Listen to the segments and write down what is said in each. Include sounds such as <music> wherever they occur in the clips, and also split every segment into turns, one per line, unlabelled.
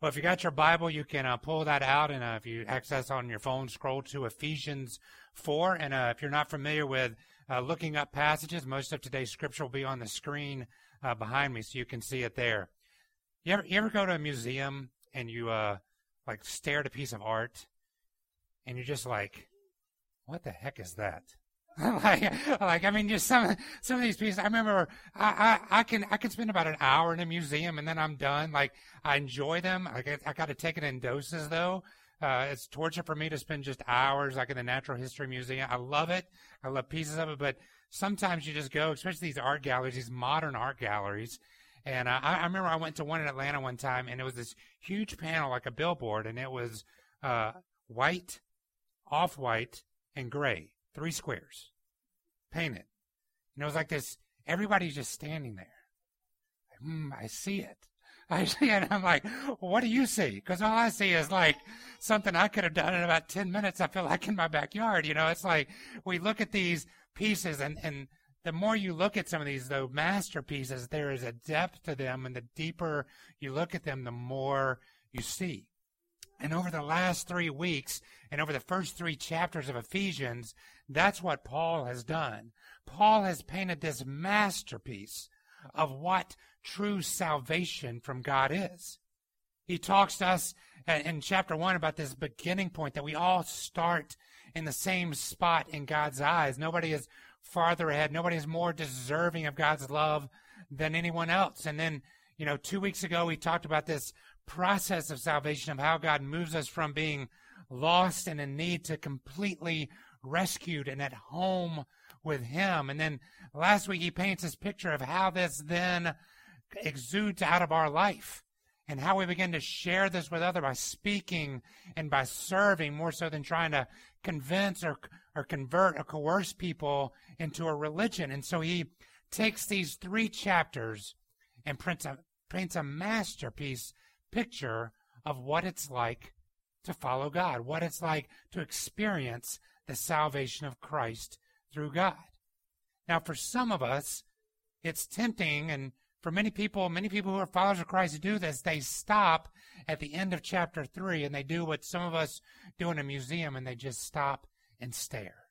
Well, if you got your Bible, you can uh, pull that out, and uh, if you access on your phone, scroll to Ephesians 4. And uh, if you're not familiar with uh, looking up passages, most of today's scripture will be on the screen uh, behind me, so you can see it there. You ever, you ever go to a museum and you uh, like stare at a piece of art, and you're just like, "What the heck is that?" <laughs> like, like I mean, just some some of these pieces. I remember I, I I can I can spend about an hour in a museum and then I'm done. Like I enjoy them. I get, I got to take it in doses though. Uh, it's torture for me to spend just hours like in the Natural History Museum. I love it. I love pieces of it, but sometimes you just go, especially these art galleries, these modern art galleries. And uh, I, I remember I went to one in Atlanta one time, and it was this huge panel like a billboard, and it was uh, white, off-white, and gray three squares, painted. And it was like this, everybody's just standing there. Hmm, I see it. <laughs> I see it. I'm like, what do you see? Because all I see is like something I could have done in about 10 minutes. I feel like in my backyard. You know, it's like we look at these pieces and, and the more you look at some of these, though, masterpieces, there is a depth to them. And the deeper you look at them, the more you see. And over the last three weeks and over the first three chapters of Ephesians, that's what Paul has done. Paul has painted this masterpiece of what true salvation from God is. He talks to us in chapter one about this beginning point that we all start in the same spot in God's eyes. Nobody is farther ahead. Nobody is more deserving of God's love than anyone else. And then, you know, two weeks ago, we talked about this process of salvation, of how God moves us from being lost and in need to completely rescued and at home with Him. And then last week, he paints this picture of how this then exudes out of our life and how we begin to share this with others by speaking and by serving more so than trying to convince or, or convert or coerce people into a religion. And so he takes these three chapters and prints a, paints a masterpiece picture of what it's like to follow God, what it's like to experience the salvation of Christ through God. Now, for some of us, it's tempting, and for many people, many people who are followers of Christ do this. They stop at the end of chapter 3 and they do what some of us do in a museum and they just stop and stare.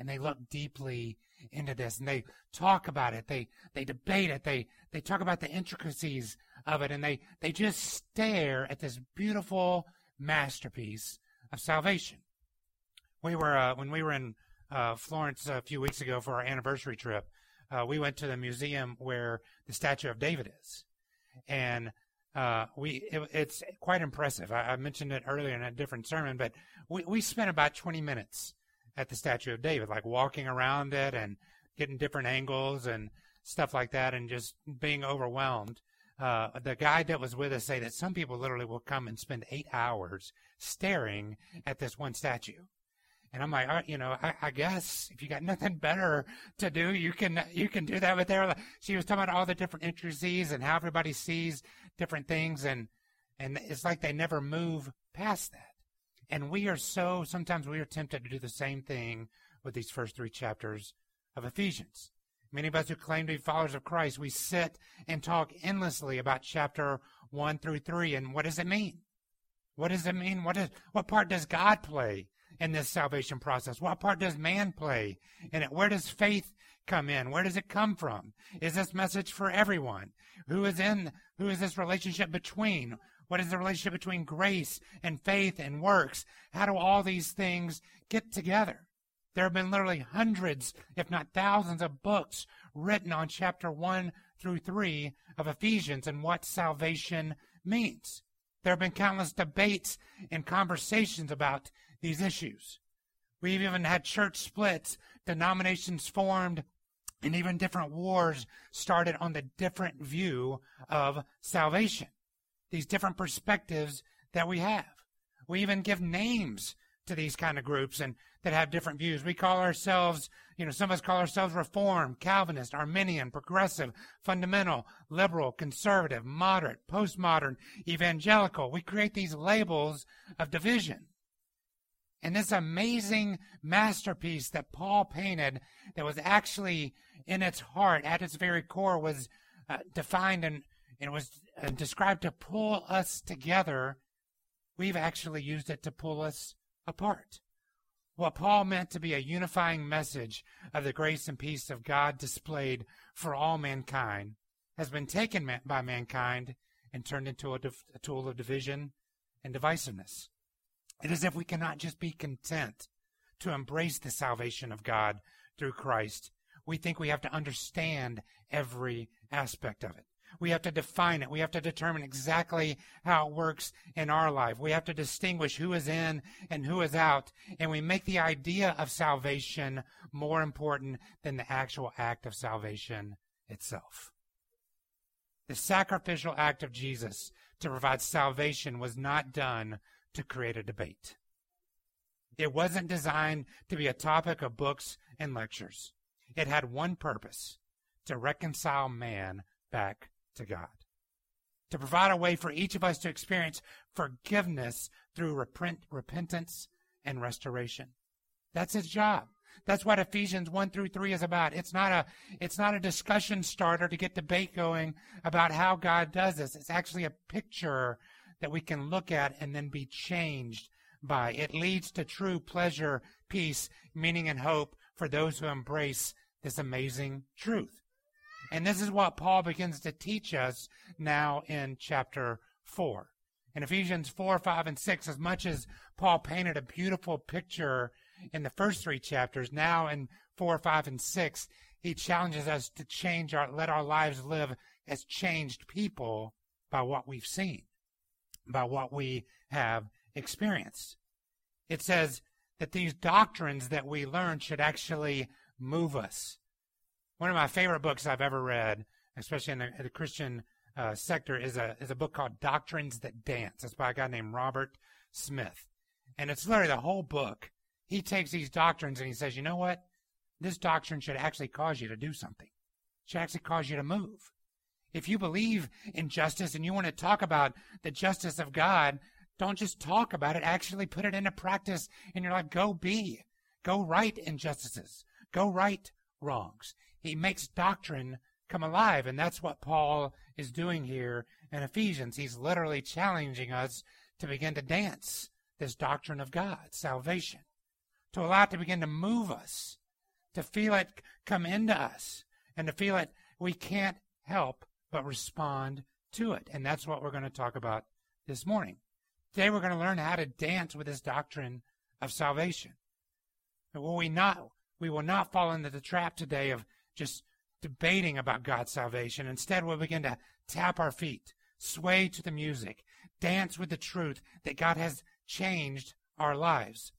And they look deeply into this and they talk about it. They, they debate it. They, they talk about the intricacies of it and they, they just stare at this beautiful masterpiece of salvation. We were, uh, when we were in uh, Florence a few weeks ago for our anniversary trip, uh, we went to the museum where the statue of David is. And uh, we it, it's quite impressive. I, I, mentioned it earlier in a different sermon, but we, we spent about 20 minutes at the statue of David, like walking around it and getting different angles and stuff like that, and just being overwhelmed. Uh, the guy that was with us say that some people literally will come and spend eight hours staring at this one statue. And I'm like, you know, I, I, guess if you got <laughs> nothing better to do, you can you can do that. But there, she was talking about all the different intricacies and how everybody sees different things, and and it's like they never move past that. And we are so sometimes we are tempted to do the same thing with these first three chapters of Ephesians. Many of us who claim to be followers of Christ, we sit and talk endlessly about chapter 1 through 3 and what does it mean? What does it mean? What, is, what part does God play in this salvation process? What part does man play in it? Where does faith come in? Where does it come from? Is this message for everyone? Who is in, who is this relationship between? What is the relationship between grace and faith and works? How do all these things get together? There have been literally hundreds, if not thousands, of books written on chapter 1 through 3 of Ephesians and what salvation means. There have been countless debates and conversations about these issues. We've even had church splits, denominations formed, and even different wars started on the different view of salvation. These different perspectives that we have. We even give names to these kind of groups and that have different views. We call ourselves, you know, some of us call ourselves Reform, Calvinist, Arminian, Progressive, Fundamental, Liberal, Conservative, Moderate, Postmodern, Evangelical. We create these labels of division. And this amazing masterpiece that Paul painted that was actually in its heart, at its very core, was uh, defined in, and was uh, described to pull us together, we've actually used it to pull us apart. What Paul meant to be a unifying message of the grace and peace of God displayed for all mankind has been taken by mankind and turned into a, div- a tool of division and divisiveness. It is if we cannot just be content to embrace the salvation of God through Christ. We think we have to understand every aspect of it. We have to define it. We have to determine exactly how it works in our life. We have to distinguish who is in and who is out. And we make the idea of salvation more important than the actual act of salvation itself. The sacrificial act of Jesus to provide salvation was not done to create a debate. It wasn't designed to be a topic of books and lectures. It had one purpose to reconcile man back to God, to provide a way for each of us to experience forgiveness through repent, repentance and restoration. That's its job. That's what Ephesians 1 through 3 is about. It's not a it's not a discussion starter to get debate going about how God does this. It's actually a picture that we can look at and then be changed by. It leads to true pleasure, peace, meaning and hope for those who embrace this amazing truth. And this is what Paul begins to teach us now in chapter 4. In Ephesians 4, 5, and 6, as much as Paul painted a beautiful picture in the first three chapters, now in 4, 5, and 6, he challenges us to change our, let our lives live as changed people by what we've seen, by what we have experienced. It says that these doctrines that we learn should actually move us. One of my favorite books I've ever read, especially in the, in the Christian uh, sector, is a is a book called Doctrines That Dance. It's by a guy named Robert Smith, and it's literally the whole book. He takes these doctrines and he says, you know what? This doctrine should actually cause you to do something. It should actually cause you to move. If you believe in justice and you want to talk about the justice of God, don't just talk about it. Actually put it into practice in your life. Go be. Go right injustices. Go right wrongs he makes doctrine come alive. And that's what Paul is doing here in Ephesians. He's literally challenging us to begin to dance this doctrine of God, salvation, to allow it to begin to move us, to feel it come into us, and to feel it we can't help but respond to it. And that's what we're going to talk about this morning. Today we're going to learn how to dance with this doctrine of salvation. And will we not we will not fall into the trap today of just debating about God's salvation. Instead, we'll begin to tap our feet, sway to the music, dance with the truth that God has changed our lives,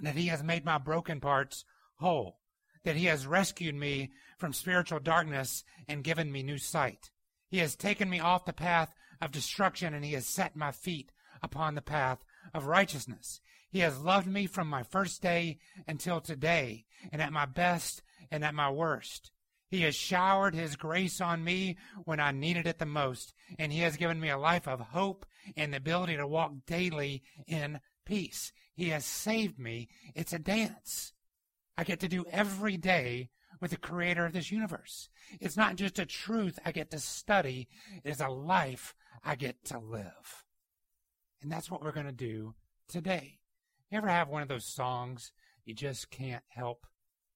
that He has made my broken parts whole, that He has rescued me from spiritual darkness and given me new sight. He has taken me off the path of destruction and He has set my feet upon the path of righteousness. He has loved me from my first day until today, and at my best and at my worst. He has showered His grace on me when I needed it the most, and He has given me a life of hope and the ability to walk daily in peace. He has saved me. It's a dance. I get to do every day with the creator of this universe. It's not just a truth I get to study, it is a life I get to live. And that's what we're going to do today. You ever have one of those songs you just can't help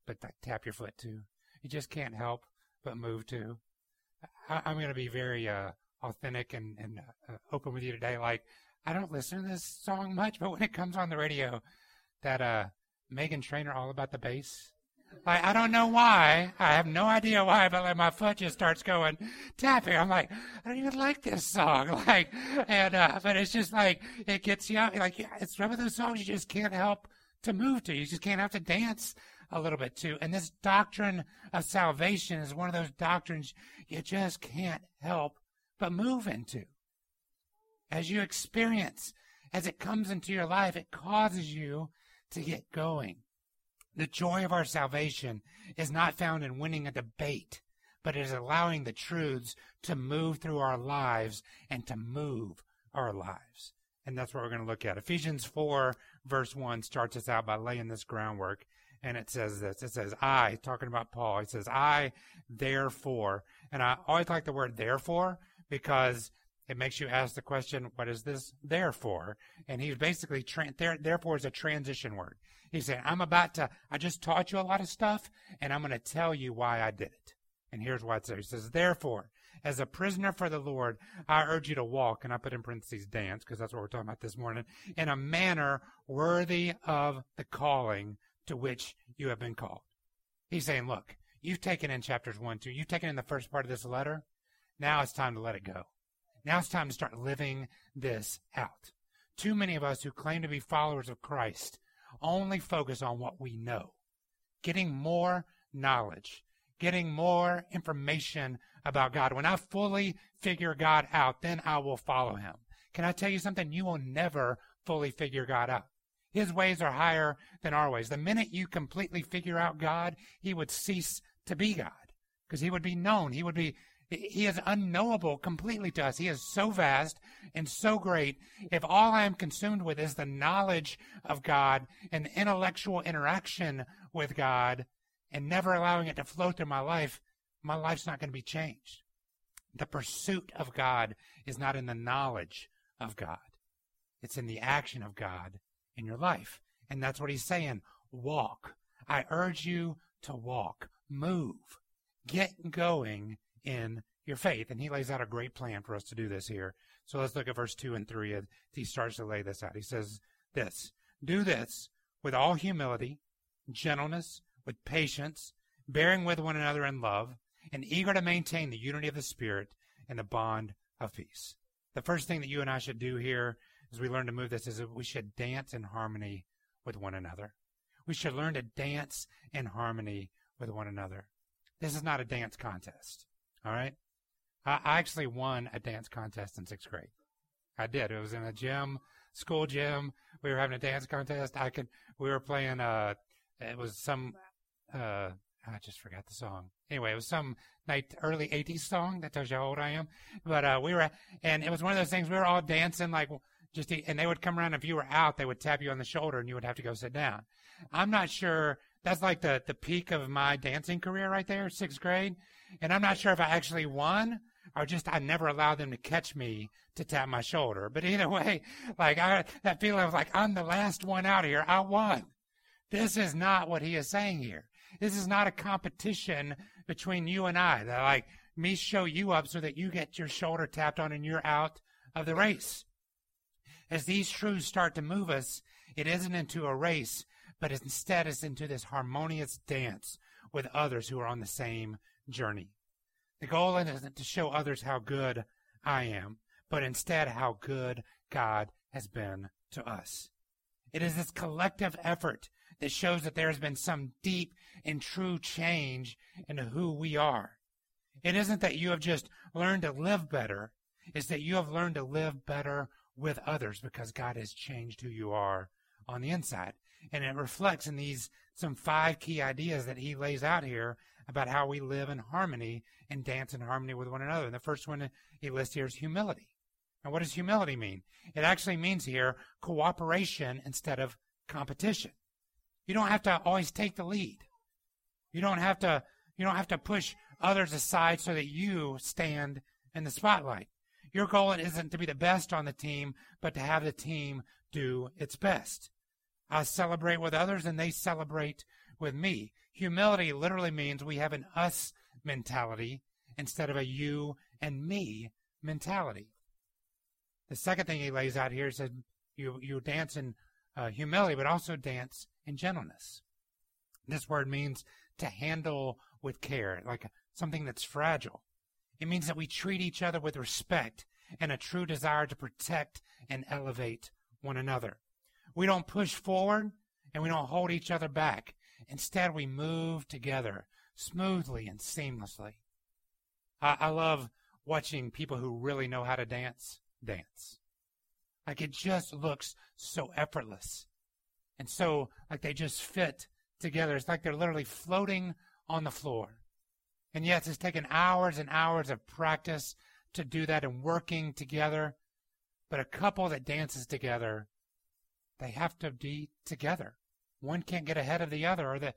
but tap your foot to? You just can't help but move to. I, am going to be very uh, authentic and, and uh, open with you today. Like, I don't listen to this song much, but when it comes on the radio, that uh, Meghan Trainor all about the bass. Like, I don't know why. I have no idea why, but like my foot just starts going tapping. I'm like, I don't even like this song. <laughs> Like, and, uh, but it's just like, it gets you out. Like, it's one of those songs you just can't help to move to. You just can't have to dance a little bit to. And this doctrine of salvation is one of those doctrines you just can't help but move into. As you experience, as it comes into your life, it causes you to get going. The joy of our salvation is not found in winning a debate, but is allowing the truths to move through our lives and to move our lives. And that's what we're going to look at. Ephesians 4, verse 1 starts us out by laying this groundwork. And it says this it says, I, talking about Paul, he says, I, therefore. And I always like the word therefore because it makes you ask the question, what is this there for? And he's basically, tra- there, therefore is a transition word. He's saying, I'm about to, I just taught you a lot of stuff, and I'm going to tell you why I did it. And here's why it's there. He says, therefore, as a prisoner for the Lord, I urge you to walk, and I put in parentheses dance, because that's what we're talking about this morning, in a manner worthy of the calling to which you have been called. He's saying, look, you've taken in chapters 1, 2, you've taken in the first part of this letter. Now it's time to let it go. Now it's time to start living this out. Too many of us who claim to be followers of Christ only focus on what we know, getting more knowledge, getting more information about God. When I fully figure God out, then I will follow him. Can I tell you something? You will never fully figure God out. His ways are higher than our ways. The minute you completely figure out God, he would cease to be God because he would be known. He would be he is unknowable completely to us. He is so vast and so great. If all I am consumed with is the knowledge of God and intellectual interaction with God and never allowing it to flow through my life, my life's not going to be changed. The pursuit of God is not in the knowledge of God. It's in the action of God in your life. And that's what he's saying. Walk. I urge you to walk. Move. Get going in your faith. And he lays out a great plan for us to do this here. So let's look at verse 2 and 3. as He starts to lay this out. He says this Do this with all humility, gentleness, with patience, bearing with one another in love, and eager to maintain the unity of the Spirit and the bond of peace. The first thing that you and I should do here as we learn to move this is that we should dance in harmony with one another. We should learn to dance in harmony with one another. This is not a dance contest. All right. I, actually won a dance contest in sixth grade. I did. It was in a gym, school gym. We were having a dance contest. I could. We were playing. Uh, it was some. Uh, I just forgot the song. Anyway, it was some night early '80s song. That tells you how old I am. But uh, we were, and it was one of those things. We were all dancing like just, and they would come around. If you were out, they would tap you on the shoulder, and you would have to go sit down. I'm not sure. That's like the the peak of my dancing career right there, sixth grade. And I'm not sure if I actually won or just I never allowed them to catch me to tap my shoulder. But either <laughs> way, like I, that feeling of like I'm the last one out here. I won. This is not what he is saying here. This is not a competition between you and I. That like me show you up so that you get your shoulder tapped on and you're out of the race. As these truths start to move us, it isn't into a race, but instead is into this harmonious dance with others who are on the same journey. The goal isn't to show others how good I am, but instead how good God has been to us. It is this collective effort that shows that there has been some deep and true change in who we are. It isn't that you have just learned to live better, it's that you have learned to live better with others because God has changed who you are on the inside. And it reflects in these some five key ideas that he lays out here about how we live in harmony and dance in harmony with one another. And the first one he lists here is humility. Now, what does humility mean? It actually means here cooperation instead of competition. You don't have to always take the lead. You don't have to you don't have to push others aside so that you stand in the spotlight. Your goal isn't to be the best on the team, but to have the team do its best. I celebrate with others and they celebrate with me. Humility literally means we have an us mentality instead of a you and me mentality. The second thing he lays out here is that you, you dance in uh, humility, but also dance in gentleness. This word means to handle with care, like something that's fragile. It means that we treat each other with respect and a true desire to protect and elevate one another. We don't push forward and we don't hold each other back. Instead, we move together smoothly and seamlessly. I, I love watching people who really know how to dance dance. Like it just looks so effortless. And so, like they just fit together. It's like they're literally floating on the floor. And yes, it's taken hours and hours of practice to do that and working together. But a couple that dances together, they have to be together. One can't get ahead of the other or that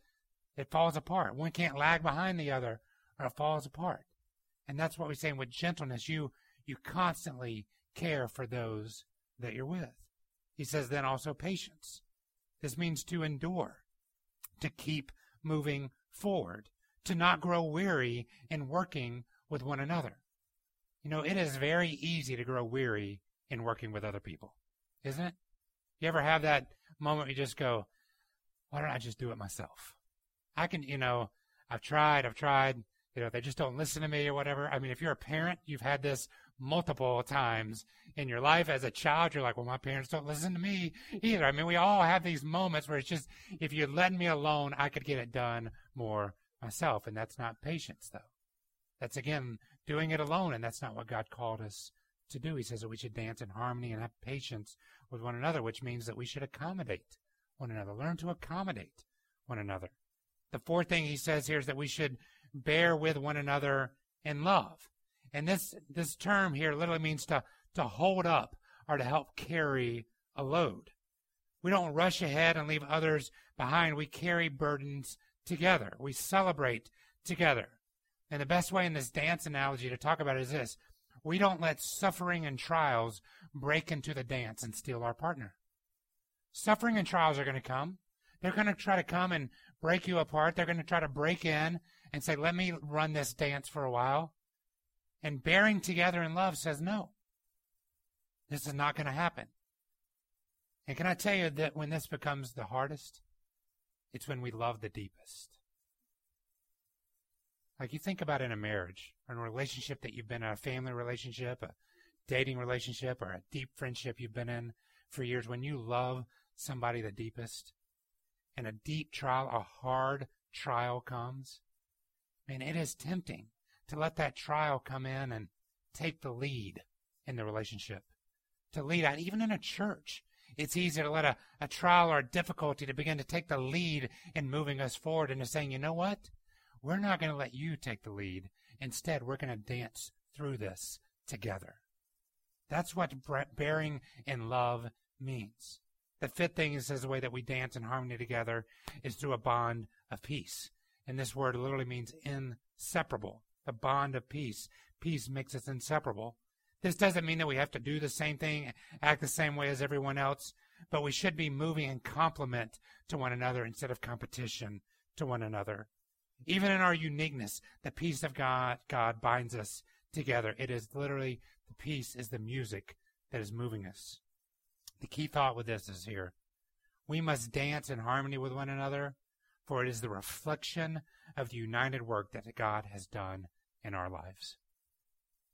it falls apart. One can't lag behind the other or it falls apart. And that's what we're saying with gentleness. You you constantly care for those that you're with. He says then also patience. This means to endure, to keep moving forward, to not grow weary in working with one another. You know, it is very easy to grow weary in working with other people, isn't it? You ever have that moment where you just go, why don't I just do it myself? I can, you know, I've tried, I've tried, you know, they just don't listen to me or whatever. I mean, if you're a parent, you've had this multiple times in your life as a child. You're like, well, my parents don't listen to me either. I mean, we all have these moments where it's just, if you let me alone, I could get it done more myself. And that's not patience, though. That's again doing it alone, and that's not what God called us to do. He says that we should dance in harmony and have patience with one another, which means that we should accommodate one another, learn to accommodate one another. The fourth thing he says here is that we should bear with one another in love. And this, this term here literally means to, to hold up or to help carry a load. We don't rush ahead and leave others behind. We carry burdens together. We celebrate together. And the best way in this dance analogy to talk about it is this. We don't let suffering and trials break into the dance and steal our partner. Suffering and trials are going to come. They're going to try to come and break you apart. They're going to try to break in and say, let me run this dance for a while. And bearing together in love says, no, this is not going to happen. And can I tell you that when this becomes the hardest, it's when we love the deepest. Like you think about in a marriage, or in a relationship that you've been in, a family relationship, a dating relationship, or a deep friendship you've been in for years, when you love somebody the deepest, and a deep trial, a hard trial comes, and it is tempting to let that trial come in and take the lead in the relationship. To lead out, even in a church, it's easy to let a, a trial or a difficulty to begin to take the lead in moving us forward into saying, you know what? We're not going to let you take the lead. Instead, we're going to dance through this together. That's what bearing in love means. The fifth thing is the way that we dance in harmony together is through a bond of peace. And this word literally means inseparable. The bond of peace. Peace makes us inseparable. This doesn't mean that we have to do the same thing, act the same way as everyone else, but we should be moving in complement to one another instead of competition to one another. Even in our uniqueness, the peace of God, God binds us together. It is literally the peace is the music that is moving us. The key thought with this is here. We must dance in harmony with one another for it is the reflection of the united work that God has done in our lives.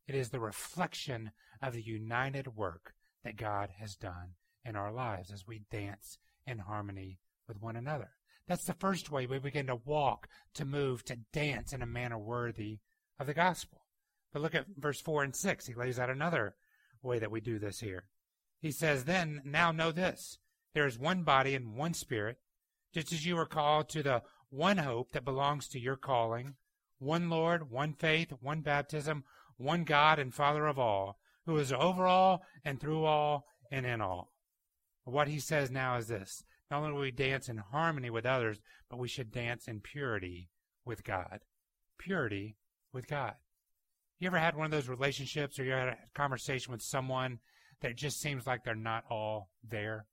It is the reflection of the united work that God has done in our lives as we dance in harmony with one another. That's the first way we begin to walk, to move, to dance in a manner worthy of the gospel. But look at verse 4 and 6. He lays out another way that we do this here. He says, Then, now know this there is one body and one spirit, just as you were called to the one hope that belongs to your calling, one Lord, one faith, one baptism, one God and Father of all, who is over all and through all and in all. What he says now is this not only will we dance in harmony with others, but we should dance in purity with God. Purity with God. You ever had one of those relationships or you had a conversation with someone that just seems like they're not all there?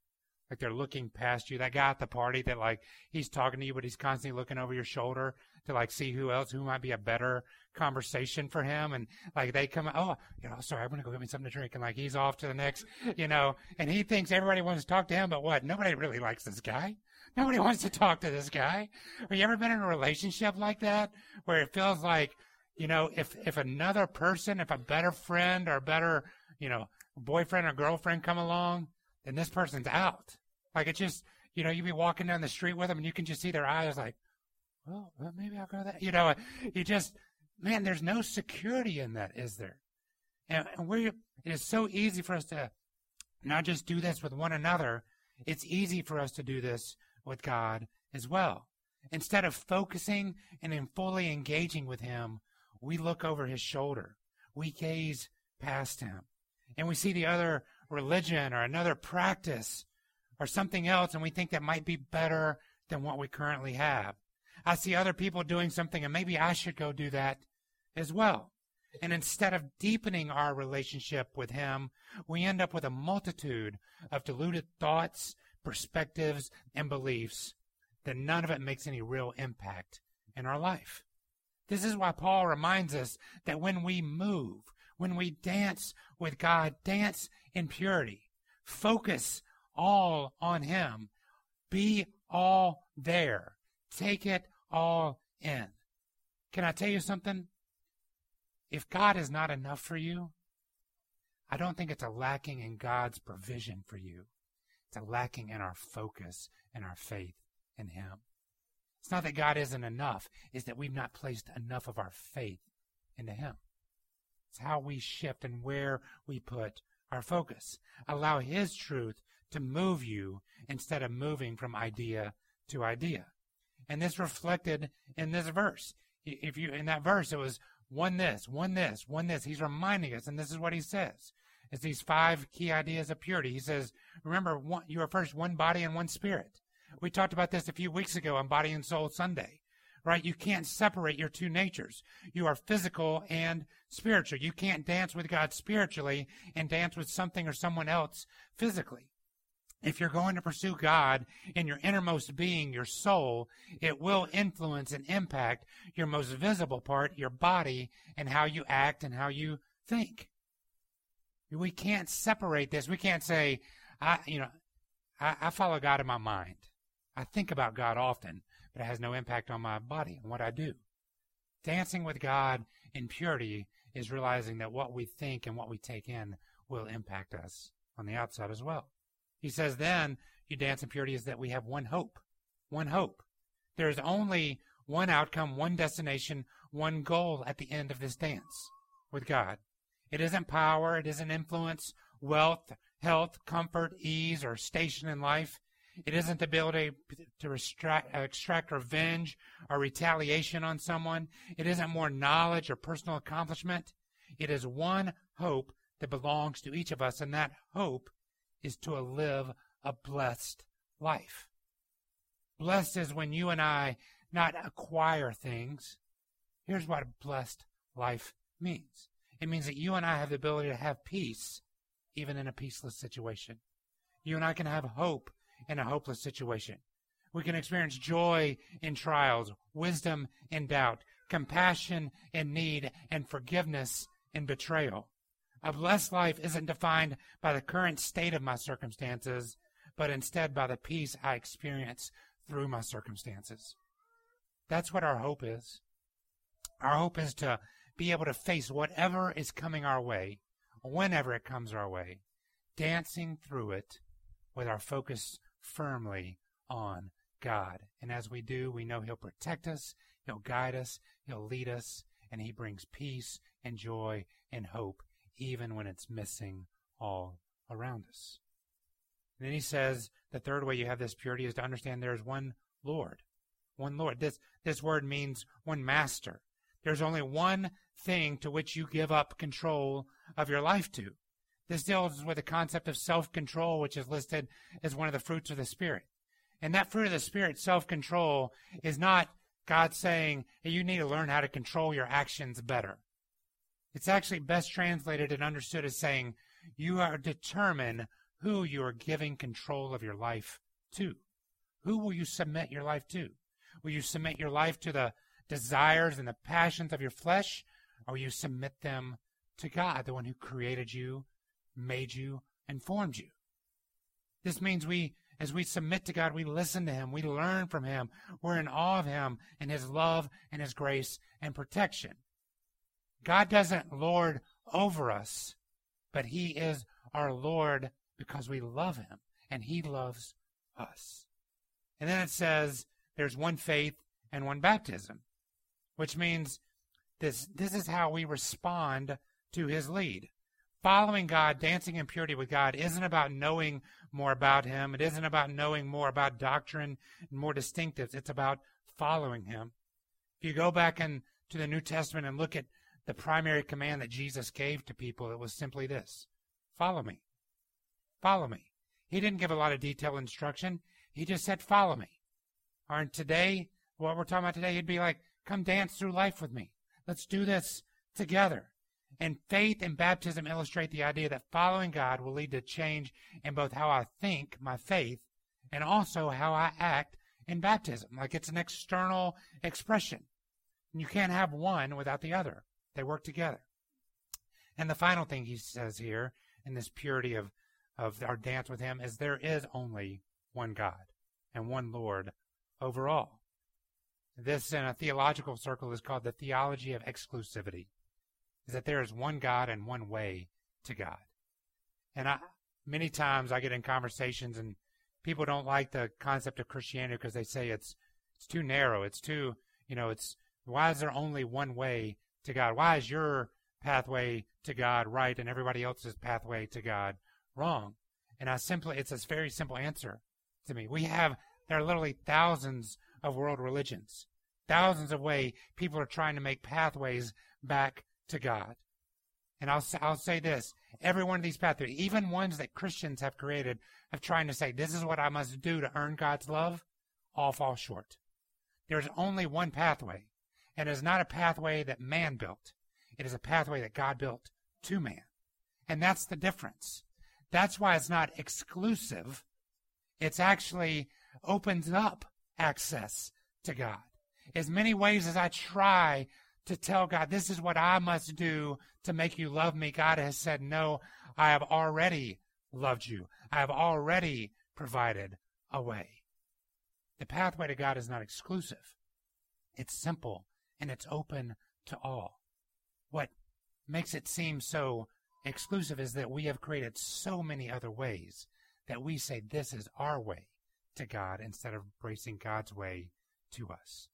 like they're looking past you. That guy at the party that like he's talking to you, but he's constantly looking over your shoulder to like see who else who might be a better conversation for him. And like they come, oh, you know, sorry, I'm gonna go get me something to drink, and like he's off to the next, you know, and he thinks everybody wants to talk to him, but what? Nobody really likes this guy. Nobody <laughs> wants to talk to this guy. Have you ever been in a relationship like that where it feels like, you know, if if another person, if a better friend or a better, you know, boyfriend or girlfriend come along, then this person's out. Like it's just, you know, you be walking down the street with them and you can just see their eyes like, well, well maybe I'll go that. You know, you just, man, there's no security in that, is there? And, and we, it is so easy for us to not just do this with one another. It's easy for us to do this with God as well. Instead of focusing and in fully engaging with Him, we look over His shoulder. We gaze past Him. And we see the other religion or another practice or something else and we think that might be better than what we currently have. I see other people doing something and maybe I should go do that as well. And instead of deepening our relationship with Him, we end up with a multitude of diluted thoughts, perspectives, and beliefs that none of it makes any real impact in our life. This is why Paul reminds us that when we move, when we dance with God, dance in purity. Focus all on Him. Be all there. Take it all in. Can I tell you something? If God is not enough for you, I don't think it's a lacking in God's provision for you. It's a lacking in our focus and our faith in Him. It's not that God isn't enough, it's that we've not placed enough of our faith into Him. It's how we shift and where we put our focus. Allow His truth to move you instead of moving from idea to idea. And this reflected in this verse. If you in that verse, it was one this, one this, one this. He's reminding us, and this is what he says. It's these five key ideas of purity. He says, remember, one, you are first one body and one spirit. We talked about this a few weeks ago on Body and Soul Sunday, right? You can't separate your two natures. You are physical and spiritual. You can't dance with God spiritually and dance with something or someone else physically. If you're going to pursue God in your innermost being, your soul, it will influence and impact your most visible part, your body, and how you act and how you think. We can't separate this. We can't say, I, you know, I, I follow God in my mind. I think about God often, but it has no impact on my body and what I do. Dancing with God in purity is realizing that what we think and what we take in will impact us on the outside as well. He says, then you dance in purity is that we have one hope. One hope. There is only one outcome, one destination, one goal at the end of this dance with God. It isn't power, it isn't influence, wealth, health, comfort, ease, or station in life. It isn't the ability to extract, uh, extract revenge or retaliation on someone. It isn't more knowledge or personal accomplishment. It is one hope that belongs to each of us, and that hope is to live a blessed life. Blessed is when you and I not acquire things. Here's what a blessed life means it means that you and I have the ability to have peace even in a peaceless situation. You and I can have hope in a hopeless situation. We can experience joy in trials, wisdom in doubt, compassion in need, and forgiveness in betrayal. A blessed life isn't defined by the current state of my circumstances, but instead by the peace I experience through my circumstances. That's what our hope is. Our hope is to be able to face whatever is coming our way, whenever it comes our way, dancing through it with our focus firmly on God. And as we do, we know He'll protect us, He'll guide us, He'll lead us, and He brings peace and joy and hope even when it's missing all around us. And then he says the third way you have this purity is to understand there is one Lord. One Lord. This, this word means one master. There's only one thing to which you give up control of your life to. This deals with the concept of self control, which is listed as one of the fruits of the Spirit. And that fruit of the Spirit, self control, is not God saying hey, you need to learn how to control your actions better. It's actually best translated and understood as saying, you are determine who you are giving control of your life to. Who will you submit your life to? Will you submit your life to the desires and the passions of your flesh, or will you submit them to God, the one who created you, made you, and formed you? This means we, as we submit to God, we listen to Him, we learn from Him, we're in awe of Him and His love and His grace and protection. God doesn't lord over us, but He is our Lord because we love Him and He loves us. And then it says there's one faith and one baptism, which means this, this is how we respond to His lead. Following God, dancing in purity with God, isn't about knowing more about Him. It isn't about knowing more about doctrine and more distinctives. It's about following Him. If you go back into the New Testament and look at the primary command that Jesus gave to people, it was simply this follow me. Follow me. He didn't give a lot of detailed instruction. He just said, follow me. Or today, what we're talking about today, he'd be like, come dance through life with me. Let's do this together. And faith and baptism illustrate the idea that following God will lead to change in both how I think, my faith, and also how I act in baptism. Like it's an external expression. You can't have one without the other. They work together. And the final thing he says here in this purity of, of our dance with him is there is only one God and one Lord over all. This in a theological circle is called the theology of exclusivity. Is that there is one God and one way to God. And I, many times I get in conversations and people don't like the concept of Christianity because they say it's it's too narrow. It's too, you know, it's why is there only one way to God? Why is your pathway to God right and everybody else's pathway to God wrong? And I simply, it's a very simple answer to me. We have, there are literally thousands of world religions, thousands of ways people are trying to make pathways back to God. And I'll, I'll say this every one of these pathways, even ones that Christians have created, of trying to say, this is what I must do to earn God's love, all fall short. There's only one pathway, and it is not a pathway that man built. It is a pathway that God built to man. And that's the difference. That's why it's not exclusive. It's actually opens up access to God. As many ways as I try to tell God, this is what I must do to make you love me, God has said, no, I have already loved you. I have already provided a way. The pathway to God is not exclusive. It's simple and it's open to all. What makes it seem so exclusive is that we have created so many other ways that we say this is our way to God instead of embracing God's way to us.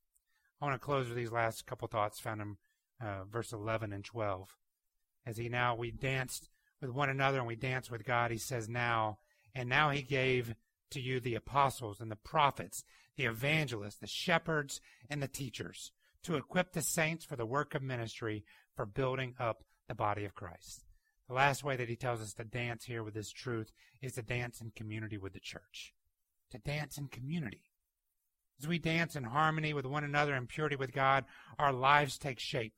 I want to close with these last couple thoughts found in uh, verse 11 and 12. As he now, we danced with one another and we danced with God, he says now, and now he gave to you the apostles and the prophets, the evangelists, the shepherds, and the teachers to equip the saints for the work of ministry for building up the body of Christ. The last way that he tells us to dance here with this truth is to dance in community with the church. To dance in community. As we dance in harmony with one another and purity with God, our lives take shape.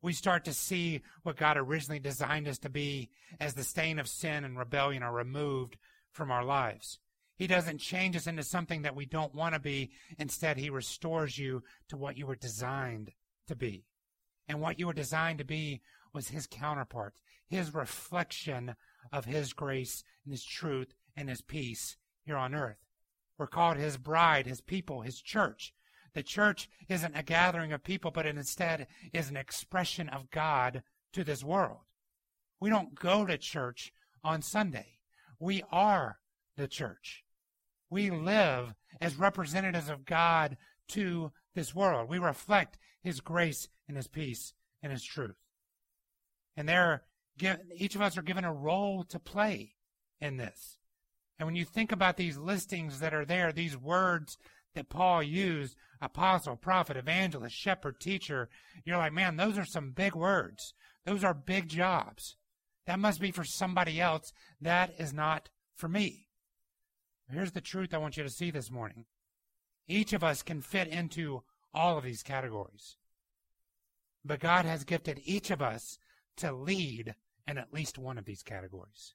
We start to see what God originally designed us to be as the stain of sin and rebellion are removed from our lives. He doesn't change us into something that we don't want to be. Instead, He restores you to what you were designed to be. And what you were designed to be was His counterpart, His reflection of His grace and His truth and His peace here on earth. We're called His bride, His people, His church. The church isn't a gathering of people, but it instead is an expression of God to this world. We don't go to church on Sunday. We are the church. We live as representatives of God to this world. We reflect His grace and His peace and His truth. And there, each of us are given a role to play in this. And when you think about these listings that are there, these words that Paul used, apostle, prophet, evangelist, shepherd, teacher, you're like, man, those are some big words. Those are big jobs. That must be for somebody else. That is not for me. Here's the truth I want you to see this morning. Each of us can fit into all of these categories. But God has gifted each of us to lead in at least one of these categories.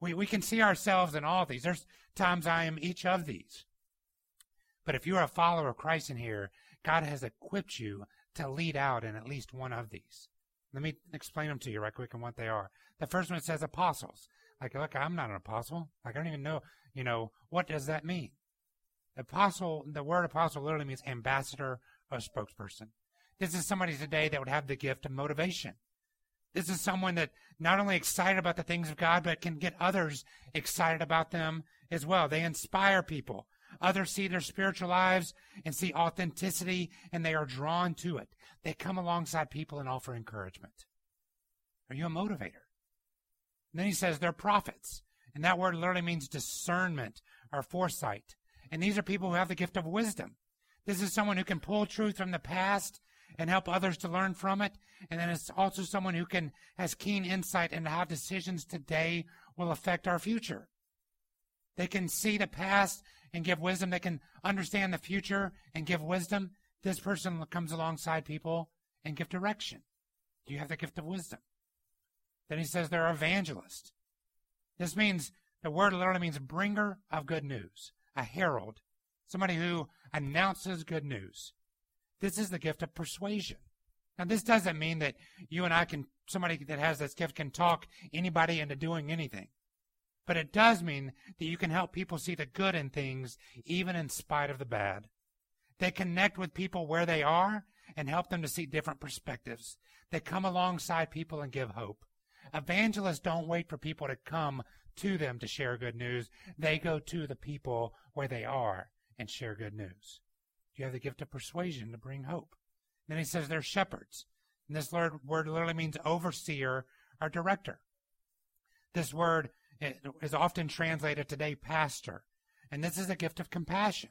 We, we can see ourselves in all these. There's times I am each of these. But if you're a follower of Christ in here, God has equipped you to lead out in at least one of these. Let me explain them to you right quick and what they are. The first one says apostles. Like, look, I'm not an apostle. Like, I don't even know, you know, what does that mean? Apostle, the word apostle literally means ambassador or spokesperson. This is somebody today that would have the gift of motivation. This is someone that not only excited about the things of God, but can get others excited about them as well. They inspire people. Others see their spiritual lives and see authenticity and they are drawn to it. They come alongside people and offer encouragement. Are you a motivator? And then he says they're prophets. And that word literally means discernment or foresight. And these are people who have the gift of wisdom. This is someone who can pull truth from the past and help others to learn from it. And then it's also someone who can has keen insight into how decisions today will affect our future. They can see the past and give wisdom. They can understand the future and give wisdom. This person comes alongside people and give direction. Do you have the gift of wisdom? Then he says they're evangelists. This means the word literally means bringer of good news, a herald, somebody who announces good news. This is the gift of persuasion. Now, this doesn't mean that you and I can, somebody that has this gift can talk anybody into doing anything. But it does mean that you can help people see the good in things, even in spite of the bad. They connect with people where they are and help them to see different perspectives. They come alongside people and give hope. Evangelists don't wait for people to come to them to share good news. They go to the people where they are and share good news. You have the gift of persuasion to bring hope. Then he says they're shepherds. And this word literally means overseer or director. This word is often translated today pastor. And this is a gift of compassion.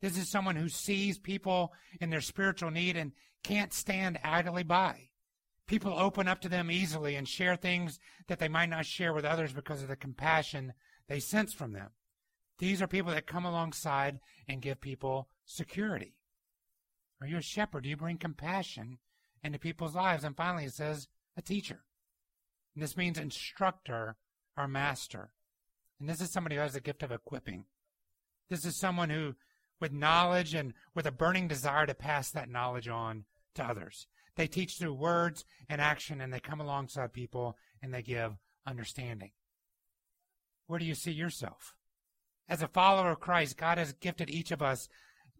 This is someone who sees people in their spiritual need and can't stand idly by. People open up to them easily and share things that they might not share with others because of the compassion they sense from them. These are people that come alongside and give people security. Are you a shepherd? Do you bring compassion into people's lives? And finally, it says a teacher. And this means instructor or master. And this is somebody who has the gift of equipping. This is someone who, with knowledge and with a burning desire to pass that knowledge on to others. They teach through words and action, and they come alongside people and they give understanding. Where do you see yourself? As a follower of Christ, God has gifted each of us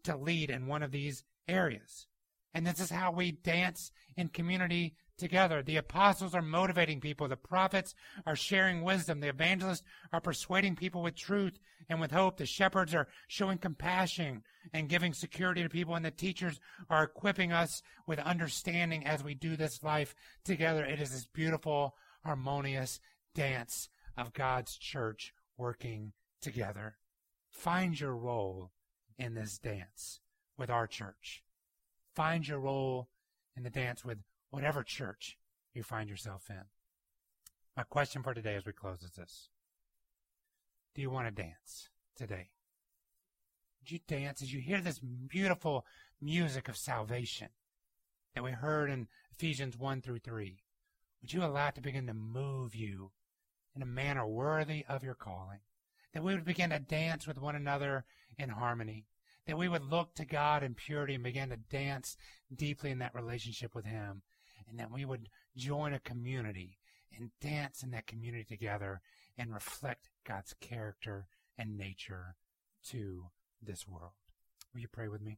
to lead in one of these areas. And this is how we dance in community together. The apostles are motivating people. The prophets are sharing wisdom. The evangelists are persuading people with truth and with hope. The shepherds are showing compassion and giving security to people. And the teachers are equipping us with understanding as we do this life together. It is this beautiful, harmonious dance of God's church working together. Find your role in this dance with our church. Find your role in the dance with whatever church you find yourself in. My question for today as we close is this Do you want to dance today? Would you dance as you hear this beautiful music of salvation that we heard in Ephesians 1 through 3? Would you allow it to begin to move you in a manner worthy of your calling? That we would begin to dance with one another in harmony that we would look to God in purity and begin to dance deeply in that relationship with Him, and that we would join a community and dance in that community together and reflect God's character and nature to this world. Will you pray with me?